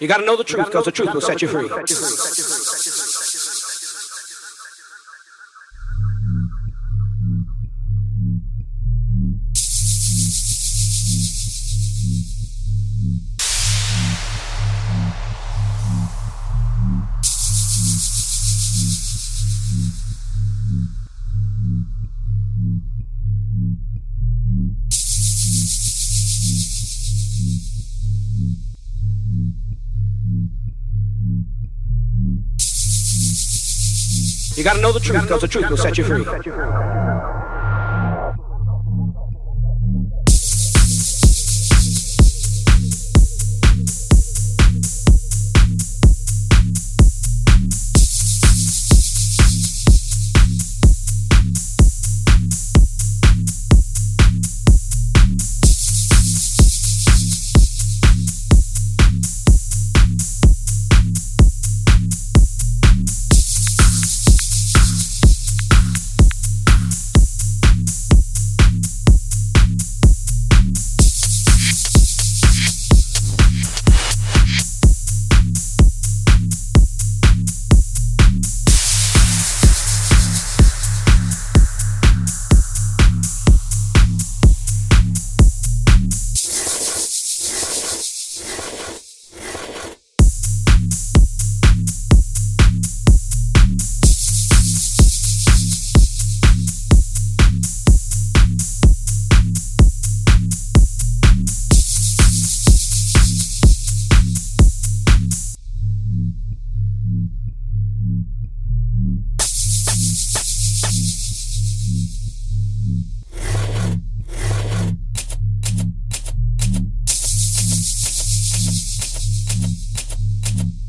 You gotta know the truth because the truth will set you free. You gotta know the truth because the truth will set you free.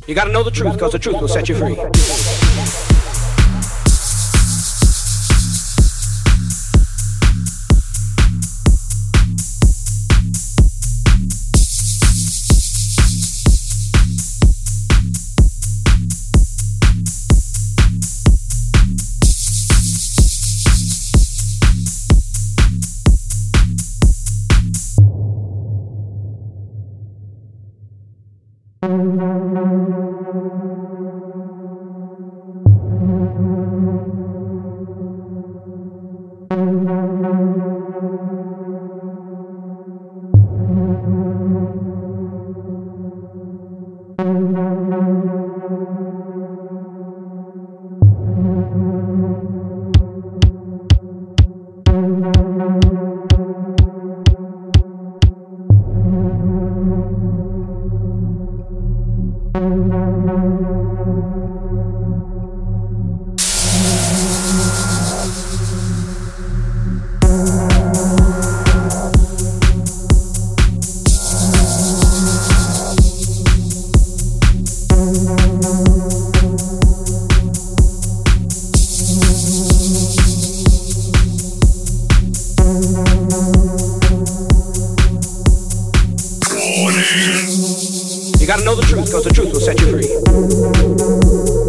You gotta know the truth because the truth will set you free. Thank you. Gotta know the truth because the truth will set you free.